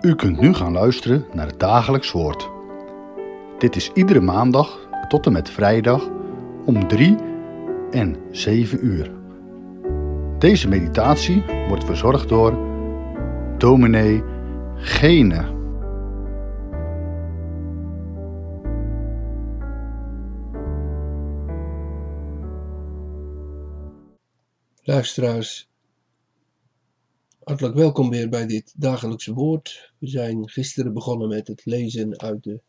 U kunt nu gaan luisteren naar het dagelijks woord. Dit is iedere maandag tot en met vrijdag om 3 en 7 uur. Deze meditatie wordt verzorgd door dominee Gene. Luisteraars, hartelijk welkom weer bij dit dagelijkse woord. We zijn gisteren begonnen met het lezen uit de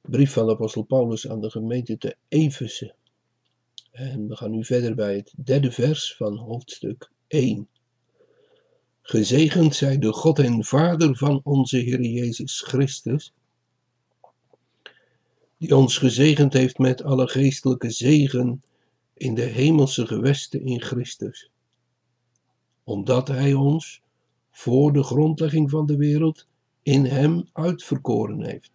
brief van de apostel Paulus aan de gemeente te Efeze. En we gaan nu verder bij het derde vers van hoofdstuk 1. Gezegend zij de God en Vader van onze Heer Jezus Christus, die ons gezegend heeft met alle geestelijke zegen in de hemelse gewesten in Christus. Omdat Hij ons voor de grondlegging van de wereld in Hem uitverkoren heeft.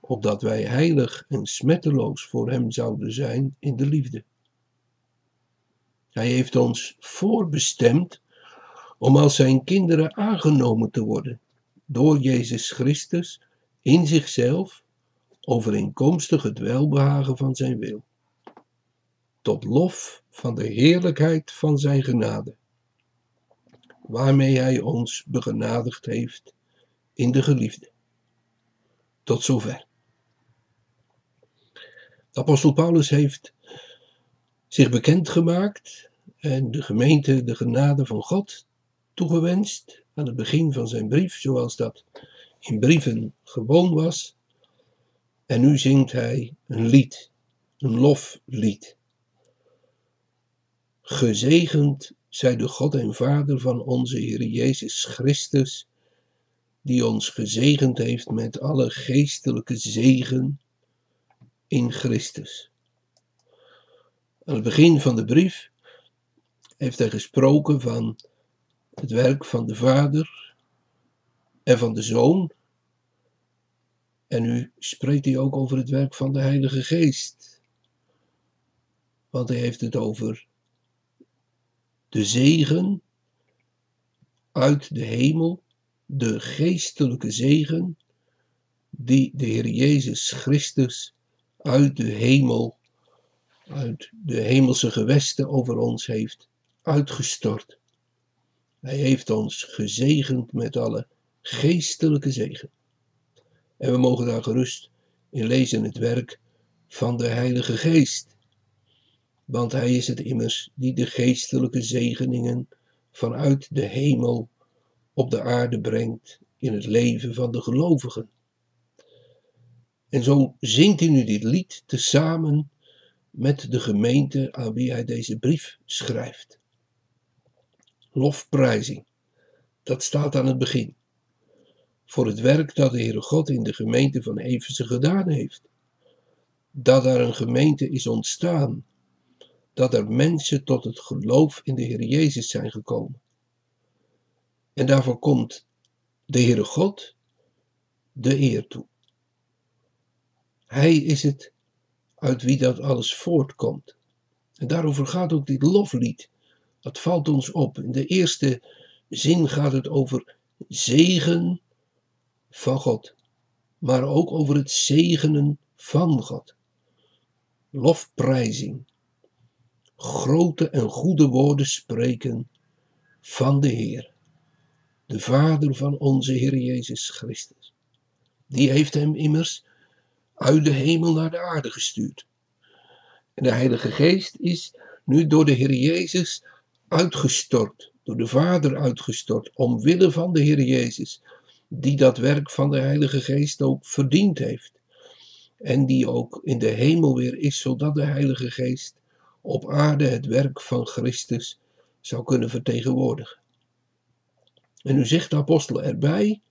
Opdat wij heilig en smetteloos voor Hem zouden zijn in de liefde. Hij heeft ons voorbestemd om als Zijn kinderen aangenomen te worden door Jezus Christus in zichzelf overeenkomstig het welbehagen van Zijn wil tot lof van de heerlijkheid van zijn genade, waarmee hij ons begenadigd heeft in de geliefde. Tot zover. De apostel Paulus heeft zich bekendgemaakt en de gemeente de genade van God toegewenst aan het begin van zijn brief, zoals dat in brieven gewoon was. En nu zingt hij een lied, een loflied. Gezegend zij de God en Vader van onze Heer Jezus Christus, die ons gezegend heeft met alle geestelijke zegen in Christus. Aan het begin van de brief heeft hij gesproken van het werk van de Vader en van de Zoon. En nu spreekt hij ook over het werk van de Heilige Geest. Want hij heeft het over de zegen uit de hemel, de geestelijke zegen die de Heer Jezus Christus uit de hemel, uit de hemelse gewesten over ons heeft uitgestort. Hij heeft ons gezegend met alle geestelijke zegen. En we mogen daar gerust in lezen het werk van de Heilige Geest want hij is het immers die de geestelijke zegeningen vanuit de hemel op de aarde brengt in het leven van de gelovigen. En zo zingt hij nu dit lied tezamen met de gemeente aan wie hij deze brief schrijft. Lofprijzing, dat staat aan het begin. Voor het werk dat de Heere God in de gemeente van Efeze gedaan heeft. Dat daar een gemeente is ontstaan dat er mensen tot het geloof in de Heer Jezus zijn gekomen. En daarvoor komt de Heere God de eer toe. Hij is het uit wie dat alles voortkomt. En daarover gaat ook dit loflied. Dat valt ons op. In de eerste zin gaat het over zegen van God, maar ook over het zegenen van God. Lofprijzing grote en goede woorden spreken van de Heer, de Vader van onze Heer Jezus Christus. Die heeft hem immers uit de hemel naar de aarde gestuurd. En de Heilige Geest is nu door de Heer Jezus uitgestort, door de Vader uitgestort, omwille van de Heer Jezus, die dat werk van de Heilige Geest ook verdiend heeft. En die ook in de hemel weer is, zodat de Heilige Geest op aarde het werk van Christus zou kunnen vertegenwoordigen. En nu zegt de apostel erbij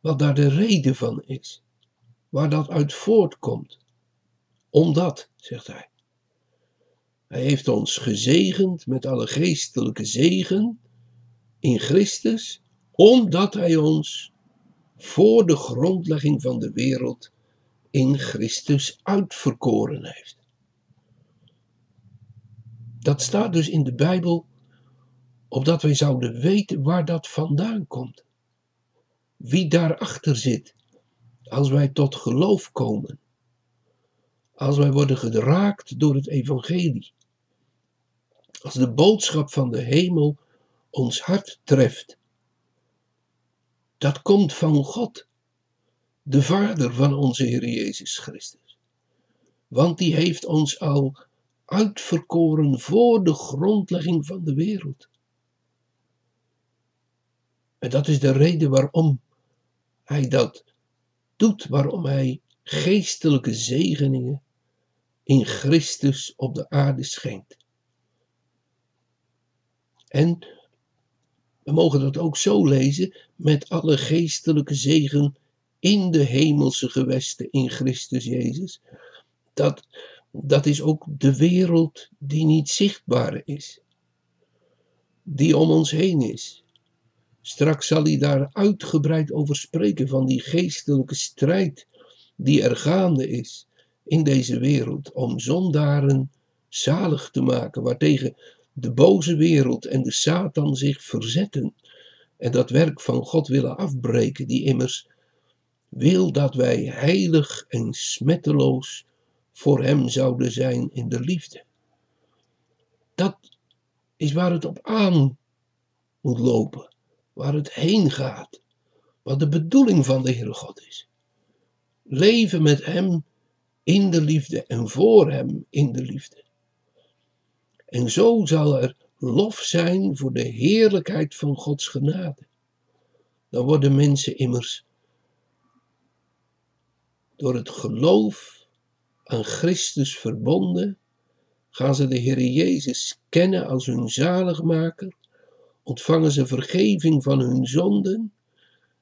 wat daar de reden van is, waar dat uit voortkomt. Omdat, zegt hij. Hij heeft ons gezegend met alle geestelijke zegen in Christus, omdat hij ons voor de grondlegging van de wereld in Christus uitverkoren heeft. Dat staat dus in de Bijbel opdat wij zouden weten waar dat vandaan komt. Wie daarachter zit, als wij tot geloof komen. Als wij worden geraakt door het evangelie. Als de boodschap van de hemel ons hart treft. Dat komt van God, de Vader van onze Heer Jezus Christus. Want die heeft ons al uitverkoren voor de grondlegging van de wereld. En dat is de reden waarom hij dat doet, waarom hij geestelijke zegeningen in Christus op de aarde schenkt. En we mogen dat ook zo lezen met alle geestelijke zegen in de hemelse gewesten in Christus Jezus. Dat, dat is ook de wereld die niet zichtbaar is, die om ons heen is. Straks zal hij daar uitgebreid over spreken van die geestelijke strijd die er gaande is in deze wereld om zondaren zalig te maken, waartegen de boze wereld en de Satan zich verzetten en dat werk van God willen afbreken, die immers wil dat wij heilig en smetteloos voor Hem zouden zijn in de liefde. Dat is waar het op aan moet lopen, waar het heen gaat, wat de bedoeling van de Heere God is. Leven met Hem in de liefde en voor Hem in de liefde. En zo zal er lof zijn voor de heerlijkheid van Gods genade. Dan worden mensen immers door het geloof aan Christus verbonden, gaan ze de Heer Jezus kennen als hun zaligmaker, ontvangen ze vergeving van hun zonden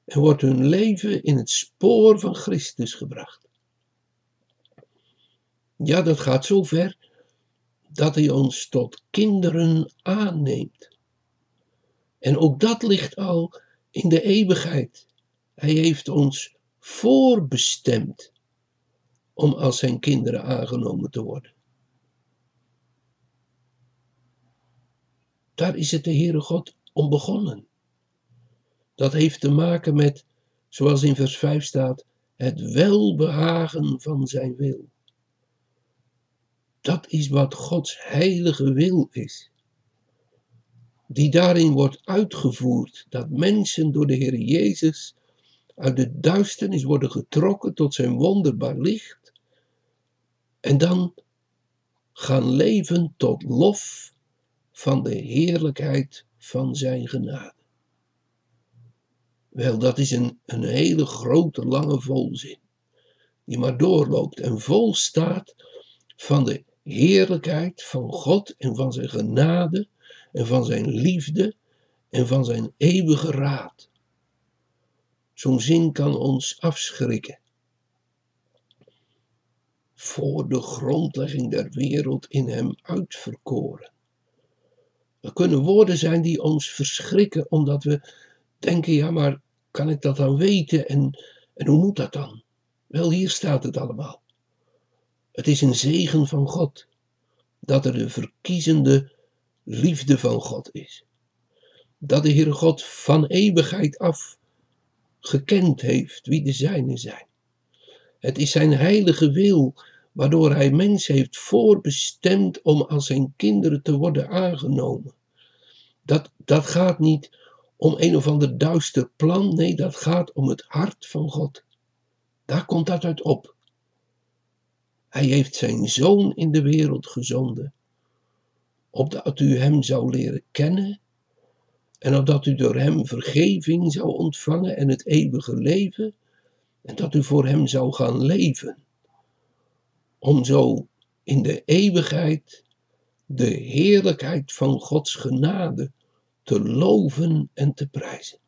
en wordt hun leven in het spoor van Christus gebracht. Ja, dat gaat zo ver dat hij ons tot kinderen aanneemt. En ook dat ligt al in de eeuwigheid. Hij heeft ons voorbestemd om als zijn kinderen aangenomen te worden. Daar is het de Heere God om begonnen. Dat heeft te maken met, zoals in vers 5 staat, het welbehagen van zijn wil. Dat is wat Gods heilige wil is. Die daarin wordt uitgevoerd dat mensen door de Heer Jezus uit de duisternis worden getrokken tot zijn wonderbaar licht en dan gaan leven tot lof van de heerlijkheid van zijn genade. Wel, dat is een, een hele grote, lange volzin, die maar doorloopt en vol staat van de heerlijkheid van God en van zijn genade en van zijn liefde en van zijn eeuwige raad. Zo'n zin kan ons afschrikken. Voor de grondlegging der wereld in hem uitverkoren. Er kunnen woorden zijn die ons verschrikken, omdat we denken: ja, maar kan ik dat dan weten en, en hoe moet dat dan? Wel, hier staat het allemaal. Het is een zegen van God dat er de verkiezende liefde van God is. Dat de Heere God van eeuwigheid af gekend heeft wie de zijnen zijn. Het is zijn heilige wil waardoor hij mensen heeft voorbestemd om als zijn kinderen te worden aangenomen. Dat, dat gaat niet om een of ander duister plan, nee, dat gaat om het hart van God. Daar komt dat uit op. Hij heeft zijn zoon in de wereld gezonden, opdat u hem zou leren kennen en opdat u door hem vergeving zou ontvangen en het eeuwige leven en dat u voor hem zou gaan leven, om zo in de eeuwigheid de heerlijkheid van Gods genade te loven en te prijzen.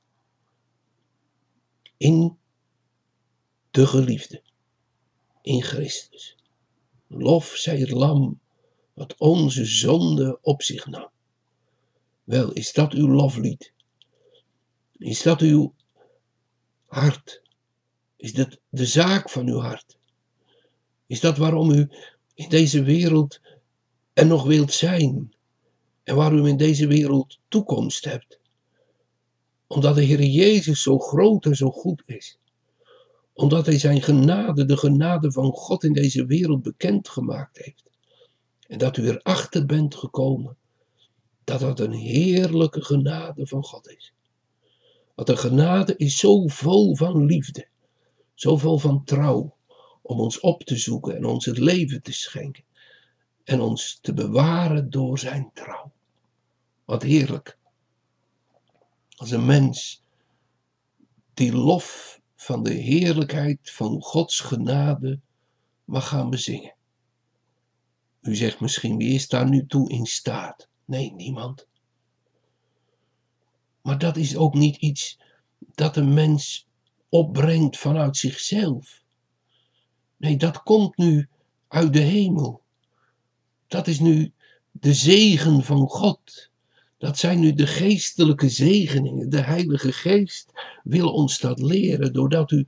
In de geliefde, in Christus. Lof zij het lam, wat onze zonde op zich nam. Wel, is dat uw loflied? Is dat uw hart? Is dat de zaak van uw hart? Is dat waarom u in deze wereld er nog wilt zijn? en waar u in deze wereld toekomst hebt. Omdat de Heer Jezus zo groot en zo goed is. Omdat Hij zijn genade, de genade van God in deze wereld bekendgemaakt heeft. En dat u erachter bent gekomen dat dat een heerlijke genade van God is. Want de genade is zo vol van liefde, zo vol van trouw, om ons op te zoeken en ons het leven te schenken en ons te bewaren door zijn trouw. Wat heerlijk. Als een mens die lof van de heerlijkheid van Gods genade mag gaan bezingen. U zegt misschien, wie is daar nu toe in staat? Nee, niemand. Maar dat is ook niet iets dat een mens opbrengt vanuit zichzelf. Nee, dat komt nu uit de hemel. Dat is nu de zegen van God. Dat zijn nu de geestelijke zegeningen. De Heilige Geest wil ons dat leren, doordat u,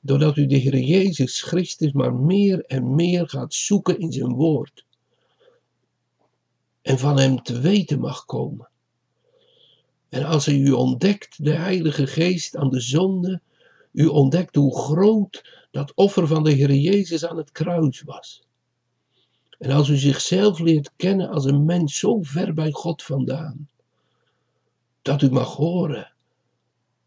doordat u de Heer Jezus Christus maar meer en meer gaat zoeken in zijn woord. En van Hem te weten mag komen. En als u ontdekt, de Heilige Geest aan de zonde, u ontdekt hoe groot dat offer van de Heer Jezus aan het kruis was. En als u zichzelf leert kennen als een mens zo ver bij God vandaan, dat u mag horen,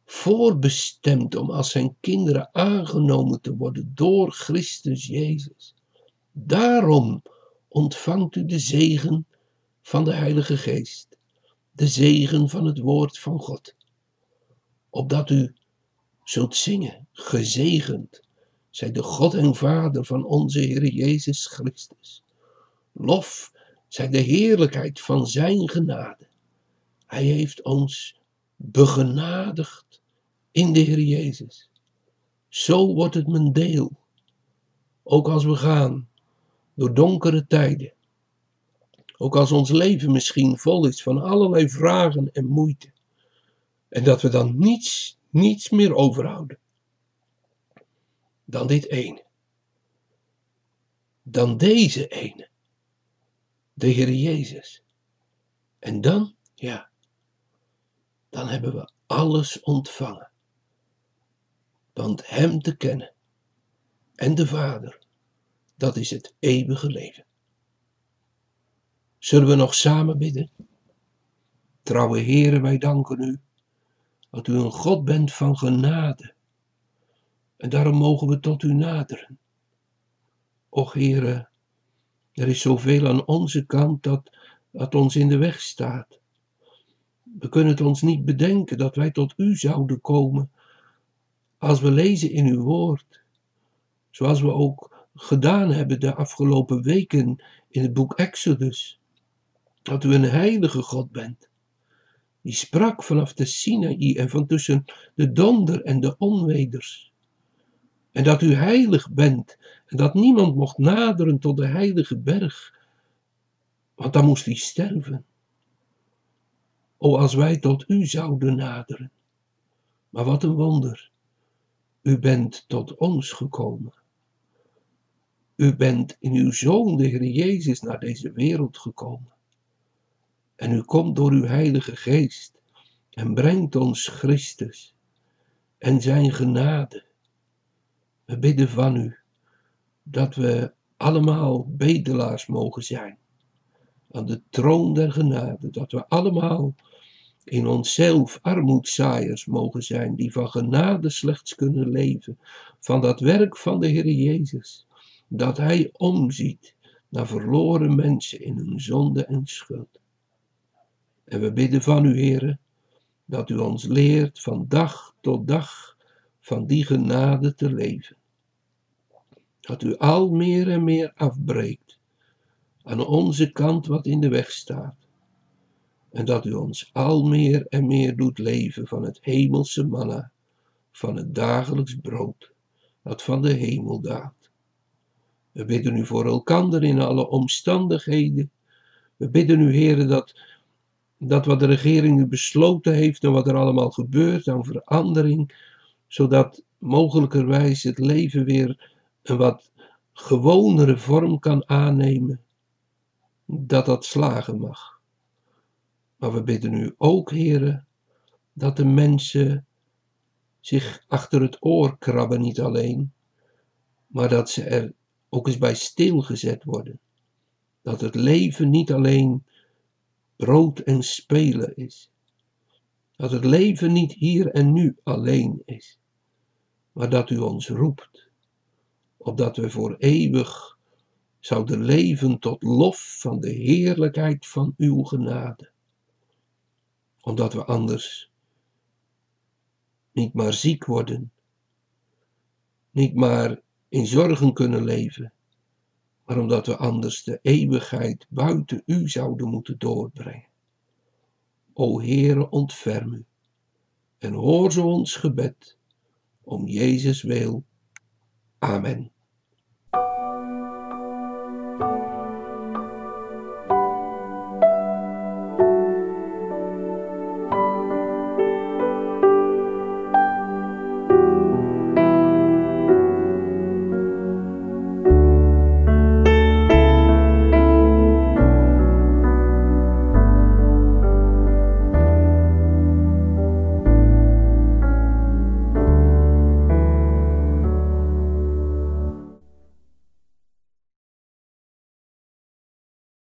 voorbestemd om als zijn kinderen aangenomen te worden door Christus Jezus. Daarom ontvangt u de zegen van de Heilige Geest, de zegen van het woord van God, opdat u zult zingen, gezegend, zij de God en Vader van onze Heer Jezus Christus. Lof zij de heerlijkheid van Zijn genade. Hij heeft ons begenadigd in de Heer Jezus. Zo wordt het mijn deel, ook als we gaan door donkere tijden. Ook als ons leven misschien vol is van allerlei vragen en moeite. En dat we dan niets, niets meer overhouden dan dit ene. Dan deze ene. De Heer Jezus. En dan, ja, dan hebben we alles ontvangen. Want Hem te kennen en de Vader, dat is het eeuwige leven. Zullen we nog samen bidden? Trouwe Heere, wij danken U dat U een God bent van genade en daarom mogen we tot u naderen. Och Heere, er is zoveel aan onze kant dat, dat ons in de weg staat. We kunnen het ons niet bedenken dat wij tot u zouden komen als we lezen in uw woord, zoals we ook gedaan hebben de afgelopen weken in het boek Exodus, dat u een heilige God bent, die sprak vanaf de Sinaï en van tussen de donder en de onweders en dat u heilig bent en dat niemand mocht naderen tot de heilige berg, want dan moest hij sterven. O, als wij tot u zouden naderen. Maar wat een wonder. U bent tot ons gekomen. U bent in uw Zoon, de Heer Jezus, naar deze wereld gekomen. En u komt door uw Heilige Geest en brengt ons Christus en zijn genade we bidden van u dat we allemaal bedelaars mogen zijn aan de troon der genade, dat we allemaal in onszelf armoedzaaiers mogen zijn, die van genade slechts kunnen leven, van dat werk van de Heer Jezus, dat Hij omziet naar verloren mensen in hun zonde en schuld. En we bidden van u, Heer, dat u ons leert van dag tot dag van die genade te leven dat u al meer en meer afbreekt aan onze kant wat in de weg staat. En dat u ons al meer en meer doet leven van het hemelse manna, van het dagelijks brood, dat van de hemel daalt. We bidden u voor elkander in alle omstandigheden. We bidden u, heren, dat, dat wat de regering nu besloten heeft en wat er allemaal gebeurt aan verandering, zodat mogelijkerwijs het leven weer een wat gewonere vorm kan aannemen, dat dat slagen mag. Maar we bidden u ook, heren, dat de mensen zich achter het oor krabben niet alleen, maar dat ze er ook eens bij stilgezet worden. Dat het leven niet alleen brood en spelen is. Dat het leven niet hier en nu alleen is, maar dat u ons roept, opdat we voor eeuwig zouden leven tot lof van de heerlijkheid van uw genade. Omdat we anders niet maar ziek worden, niet maar in zorgen kunnen leven, maar omdat we anders de eeuwigheid buiten u zouden moeten doorbrengen. O Heere, ontferm u en hoor zo ons gebed, om Jezus wil. Amen.